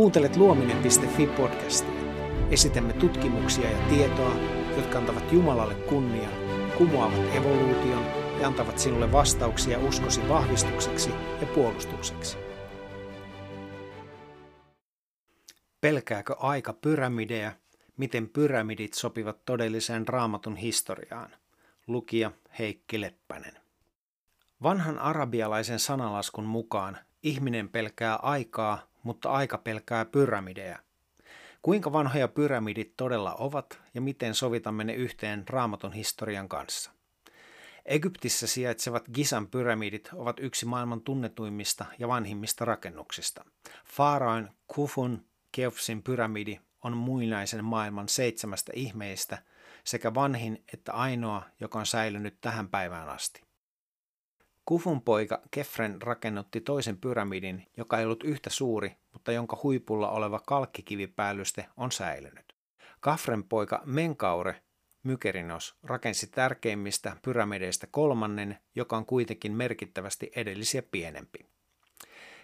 Kuuntelet luominen.fi podcastia. Esitämme tutkimuksia ja tietoa, jotka antavat Jumalalle kunnian, kumoavat evoluution ja antavat sinulle vastauksia uskosi vahvistukseksi ja puolustukseksi. Pelkääkö aika pyramidejä? Miten pyramidit sopivat todelliseen raamatun historiaan? Lukija Heikki Leppänen. Vanhan arabialaisen sanalaskun mukaan ihminen pelkää aikaa, mutta aika pelkää pyramideja. Kuinka vanhoja pyramidit todella ovat ja miten sovitamme ne yhteen raamatun historian kanssa? Egyptissä sijaitsevat Gisan pyramidit ovat yksi maailman tunnetuimmista ja vanhimmista rakennuksista. Faaraoin Kufun Keopsin pyramidi on muinaisen maailman seitsemästä ihmeistä sekä vanhin että ainoa, joka on säilynyt tähän päivään asti. Kufun poika Kefren rakennutti toisen pyramidin, joka ei ollut yhtä suuri, mutta jonka huipulla oleva kalkkikivipäällyste on säilynyt. Kafren poika Menkaure Mykerinos rakensi tärkeimmistä pyramideista kolmannen, joka on kuitenkin merkittävästi edellisiä pienempi.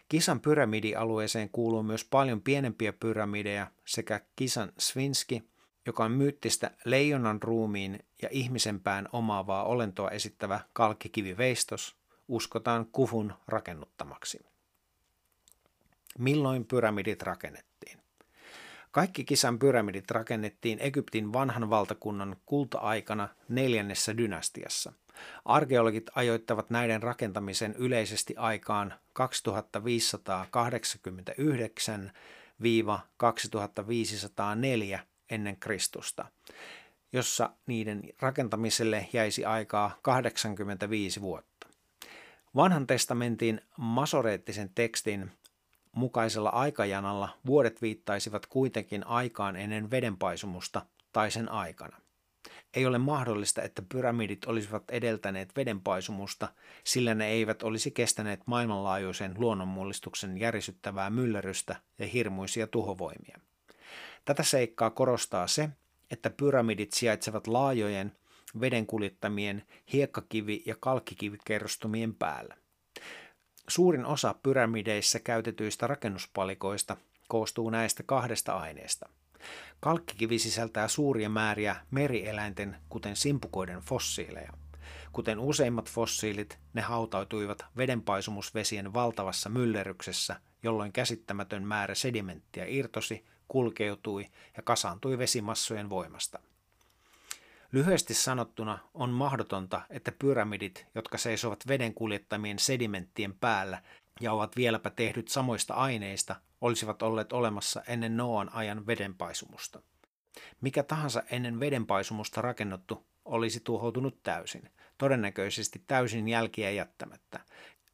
Kisan pyramidialueeseen kuuluu myös paljon pienempiä pyramideja sekä Kisan Svinski, joka on myyttistä leijonan ruumiin ja ihmisen pään omaavaa olentoa esittävä kalkkikiviveistos, uskotaan Kufun rakennuttamaksi. Milloin pyramidit rakennettiin? Kaikki kisan pyramidit rakennettiin Egyptin vanhan valtakunnan kulta-aikana neljännessä dynastiassa. Arkeologit ajoittavat näiden rakentamisen yleisesti aikaan 2589-2504 ennen Kristusta, jossa niiden rakentamiselle jäisi aikaa 85 vuotta. Vanhan testamentin masoreettisen tekstin mukaisella aikajanalla vuodet viittaisivat kuitenkin aikaan ennen vedenpaisumusta tai sen aikana. Ei ole mahdollista, että pyramidit olisivat edeltäneet vedenpaisumusta, sillä ne eivät olisi kestäneet maailmanlaajuisen luonnonmullistuksen järisyttävää myllerrystä ja hirmuisia tuhovoimia. Tätä seikkaa korostaa se, että pyramidit sijaitsevat laajojen veden kuljettamien hiekkakivi- ja kalkkikivikerrostumien päällä. Suurin osa pyramideissa käytetyistä rakennuspalikoista koostuu näistä kahdesta aineesta. Kalkkikivi sisältää suuria määriä merieläinten, kuten simpukoiden fossiileja. Kuten useimmat fossiilit, ne hautautuivat vedenpaisumusvesien valtavassa myllerryksessä, jolloin käsittämätön määrä sedimenttiä irtosi, kulkeutui ja kasaantui vesimassojen voimasta. Lyhyesti sanottuna on mahdotonta, että pyramidit, jotka seisovat veden kuljettamien sedimenttien päällä ja ovat vieläpä tehdyt samoista aineista, olisivat olleet olemassa ennen Noan ajan vedenpaisumusta. Mikä tahansa ennen vedenpaisumusta rakennettu olisi tuhoutunut täysin, todennäköisesti täysin jälkiä jättämättä,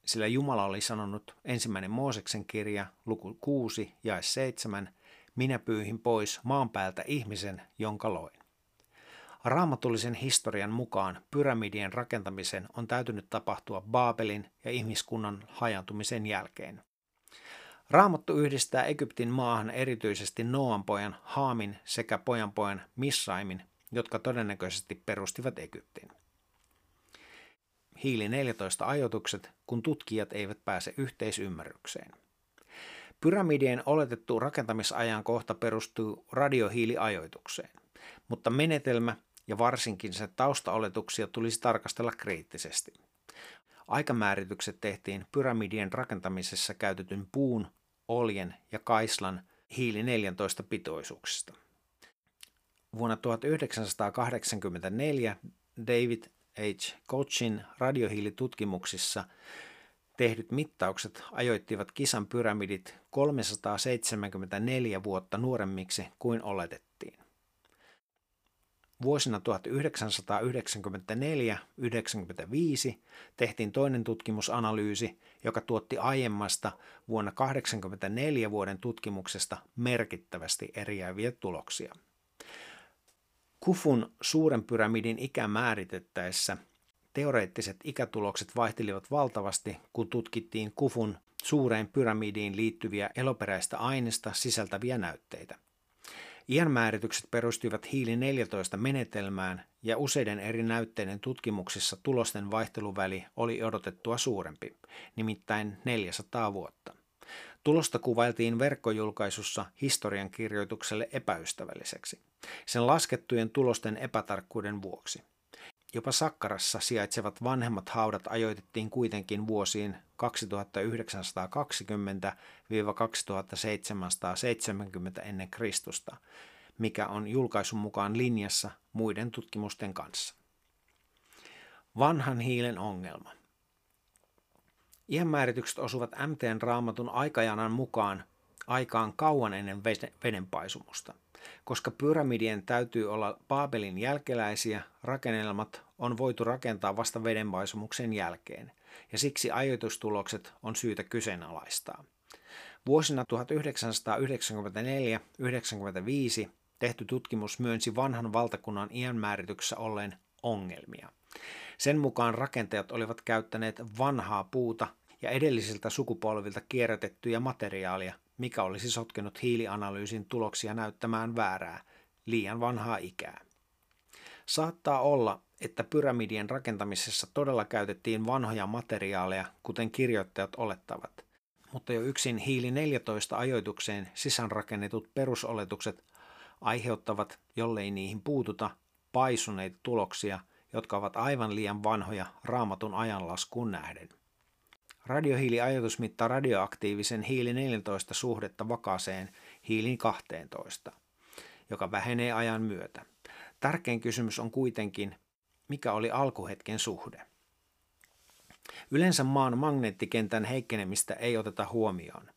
sillä Jumala oli sanonut ensimmäinen Mooseksen kirja, luku 6 ja 7, minä pyyhin pois maan päältä ihmisen, jonka loin. Raamatullisen historian mukaan pyramidien rakentamisen on täytynyt tapahtua Baabelin ja ihmiskunnan hajantumisen jälkeen. Raamattu yhdistää Egyptin maahan erityisesti Noan pojan Haamin sekä pojanpojan Missaimin, jotka todennäköisesti perustivat Egyptin. Hiili 14 ajoitukset, kun tutkijat eivät pääse yhteisymmärrykseen. Pyramidien oletettu rakentamisajan kohta perustuu radiohiiliajoitukseen, mutta menetelmä ja varsinkin sen taustaoletuksia tulisi tarkastella kriittisesti. Aikamääritykset tehtiin pyramidien rakentamisessa käytetyn puun, oljen ja kaislan hiili 14 pitoisuuksista. Vuonna 1984 David H. Kochin radiohiilitutkimuksissa tehdyt mittaukset ajoittivat kisan pyramidit 374 vuotta nuoremmiksi kuin oletettiin. Vuosina 1994-1995 tehtiin toinen tutkimusanalyysi, joka tuotti aiemmasta vuonna 1984 vuoden tutkimuksesta merkittävästi eriäviä tuloksia. Kufun suuren pyramidin ikä määritettäessä teoreettiset ikätulokset vaihtelivat valtavasti, kun tutkittiin Kufun suureen pyramidiin liittyviä eloperäistä aineista sisältäviä näytteitä. Iänmääritykset perustuivat hiili 14 menetelmään ja useiden eri näytteiden tutkimuksissa tulosten vaihteluväli oli odotettua suurempi, nimittäin 400 vuotta. Tulosta kuvailtiin verkkojulkaisussa historiankirjoitukselle epäystävälliseksi, sen laskettujen tulosten epätarkkuuden vuoksi. Jopa Sakkarassa sijaitsevat vanhemmat haudat ajoitettiin kuitenkin vuosiin 2920-2770 ennen Kristusta, mikä on julkaisun mukaan linjassa muiden tutkimusten kanssa. Vanhan hiilen ongelma. Iänmääritykset osuvat MTn raamatun aikajanan mukaan aikaan kauan ennen vedenpaisumusta. Koska pyramidien täytyy olla Baabelin jälkeläisiä, rakennelmat on voitu rakentaa vasta vedenpaisumuksen jälkeen, ja siksi ajoitustulokset on syytä kyseenalaistaa. Vuosina 1994-1995 tehty tutkimus myönsi vanhan valtakunnan iänmäärityksessä olleen ongelmia. Sen mukaan rakentajat olivat käyttäneet vanhaa puuta ja edellisiltä sukupolvilta kierrätettyjä materiaalia, mikä olisi sotkenut hiilianalyysin tuloksia näyttämään väärää, liian vanhaa ikää. Saattaa olla, että pyramidien rakentamisessa todella käytettiin vanhoja materiaaleja, kuten kirjoittajat olettavat, mutta jo yksin hiili 14 ajoitukseen sisäänrakennetut perusoletukset aiheuttavat, jollei niihin puututa, paisuneita tuloksia, jotka ovat aivan liian vanhoja raamatun ajanlaskuun nähden. Radiohiiliajoitus mittaa radioaktiivisen hiili 14 suhdetta vakaaseen hiilin 12, joka vähenee ajan myötä. Tärkein kysymys on kuitenkin, mikä oli alkuhetken suhde. Yleensä maan magneettikentän heikkenemistä ei oteta huomioon.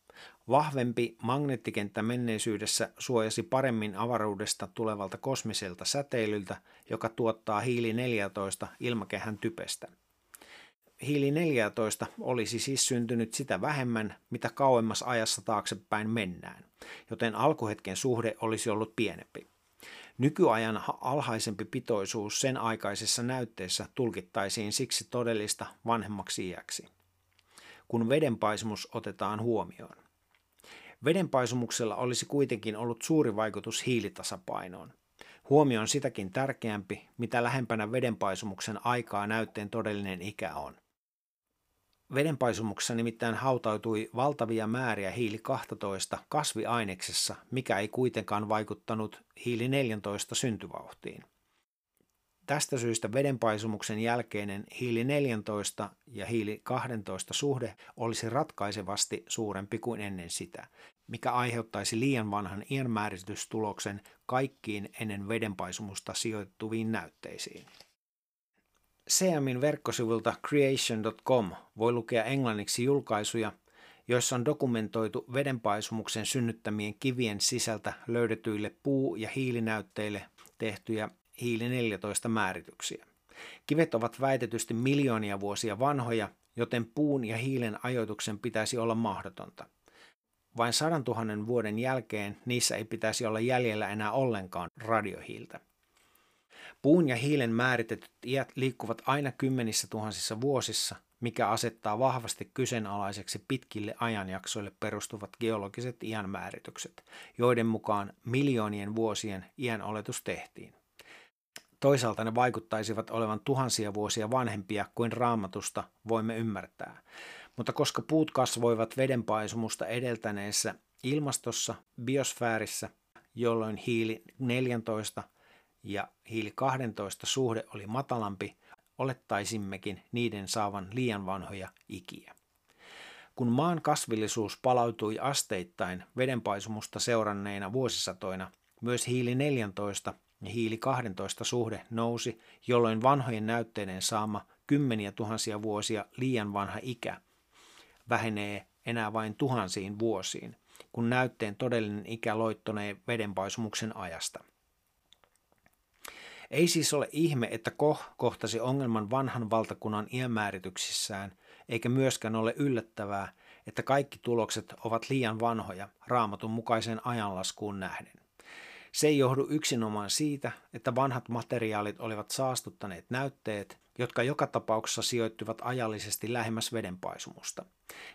Vahvempi magneettikenttä menneisyydessä suojasi paremmin avaruudesta tulevalta kosmiselta säteilyltä, joka tuottaa hiili 14 ilmakehän typestä – hiili 14 olisi siis syntynyt sitä vähemmän, mitä kauemmas ajassa taaksepäin mennään, joten alkuhetken suhde olisi ollut pienempi. Nykyajan alhaisempi pitoisuus sen aikaisessa näytteessä tulkittaisiin siksi todellista vanhemmaksi iäksi, kun vedenpaisumus otetaan huomioon. Vedenpaisumuksella olisi kuitenkin ollut suuri vaikutus hiilitasapainoon. Huomio on sitäkin tärkeämpi, mitä lähempänä vedenpaisumuksen aikaa näytteen todellinen ikä on. Vedenpaisumuksessa nimittäin hautautui valtavia määriä hiili 12 kasviaineksessa, mikä ei kuitenkaan vaikuttanut hiili 14 syntyvauhtiin. Tästä syystä vedenpaisumuksen jälkeinen hiili 14 ja hiili 12 suhde olisi ratkaisevasti suurempi kuin ennen sitä, mikä aiheuttaisi liian vanhan iänmääritystuloksen kaikkiin ennen vedenpaisumusta sijoittuviin näytteisiin. CMin verkkosivulta creation.com voi lukea englanniksi julkaisuja, joissa on dokumentoitu vedenpaisumuksen synnyttämien kivien sisältä löydetyille puu- ja hiilinäytteille tehtyjä hiili 14 määrityksiä. Kivet ovat väitetysti miljoonia vuosia vanhoja, joten puun ja hiilen ajoituksen pitäisi olla mahdotonta. Vain sadan tuhannen vuoden jälkeen niissä ei pitäisi olla jäljellä enää ollenkaan radiohiiltä. Puun ja hiilen määritetyt iät liikkuvat aina kymmenissä tuhansissa vuosissa, mikä asettaa vahvasti kyseenalaiseksi pitkille ajanjaksoille perustuvat geologiset iänmääritykset, joiden mukaan miljoonien vuosien iän oletus tehtiin. Toisaalta ne vaikuttaisivat olevan tuhansia vuosia vanhempia kuin raamatusta voimme ymmärtää. Mutta koska puut kasvoivat vedenpaisumusta edeltäneessä ilmastossa, biosfäärissä, jolloin hiili 14 ja hiili 12 suhde oli matalampi, olettaisimmekin niiden saavan liian vanhoja ikiä. Kun maan kasvillisuus palautui asteittain vedenpaisumusta seuranneina vuosisatoina, myös hiili 14 ja hiili 12 suhde nousi, jolloin vanhojen näytteiden saama kymmeniä tuhansia vuosia liian vanha ikä vähenee enää vain tuhansiin vuosiin, kun näytteen todellinen ikä loittonee vedenpaisumuksen ajasta – ei siis ole ihme, että Koh kohtasi ongelman vanhan valtakunnan iänmäärityksissään, eikä myöskään ole yllättävää, että kaikki tulokset ovat liian vanhoja raamatun mukaiseen ajanlaskuun nähden. Se ei johdu yksinomaan siitä, että vanhat materiaalit olivat saastuttaneet näytteet, jotka joka tapauksessa sijoittuivat ajallisesti lähemmäs vedenpaisumusta.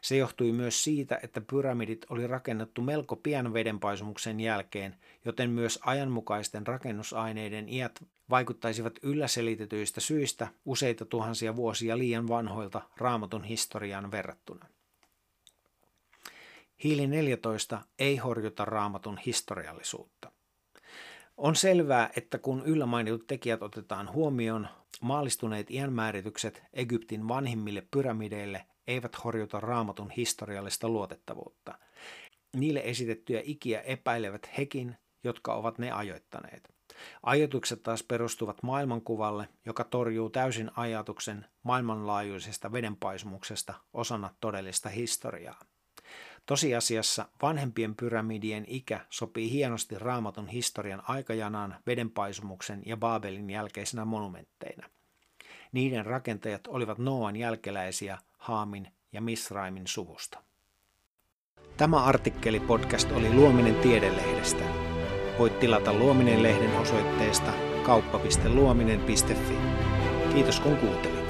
Se johtui myös siitä, että pyramidit oli rakennettu melko pian vedenpaisumuksen jälkeen, joten myös ajanmukaisten rakennusaineiden iät vaikuttaisivat ylläselitetyistä syistä useita tuhansia vuosia liian vanhoilta raamatun historiaan verrattuna. Hiili 14 ei horjuta raamatun historiallisuutta. On selvää, että kun yllä mainitut tekijät otetaan huomioon, maalistuneet iänmääritykset Egyptin vanhimmille pyramideille eivät horjuta raamatun historiallista luotettavuutta. Niille esitettyjä ikiä epäilevät hekin, jotka ovat ne ajoittaneet. Ajatukset taas perustuvat maailmankuvalle, joka torjuu täysin ajatuksen maailmanlaajuisesta vedenpaisumuksesta osana todellista historiaa. Tosiasiassa vanhempien pyramidien ikä sopii hienosti raamatun historian aikajanaan vedenpaisumuksen ja Baabelin jälkeisenä monumentteina. Niiden rakentajat olivat Noan jälkeläisiä Haamin ja Misraimin suvusta. Tämä artikkeli podcast oli Luominen tiedelehdestä. Voit tilata Luominen-lehden osoitteesta kauppa.luominen.fi. Kiitos kun kuuntelit.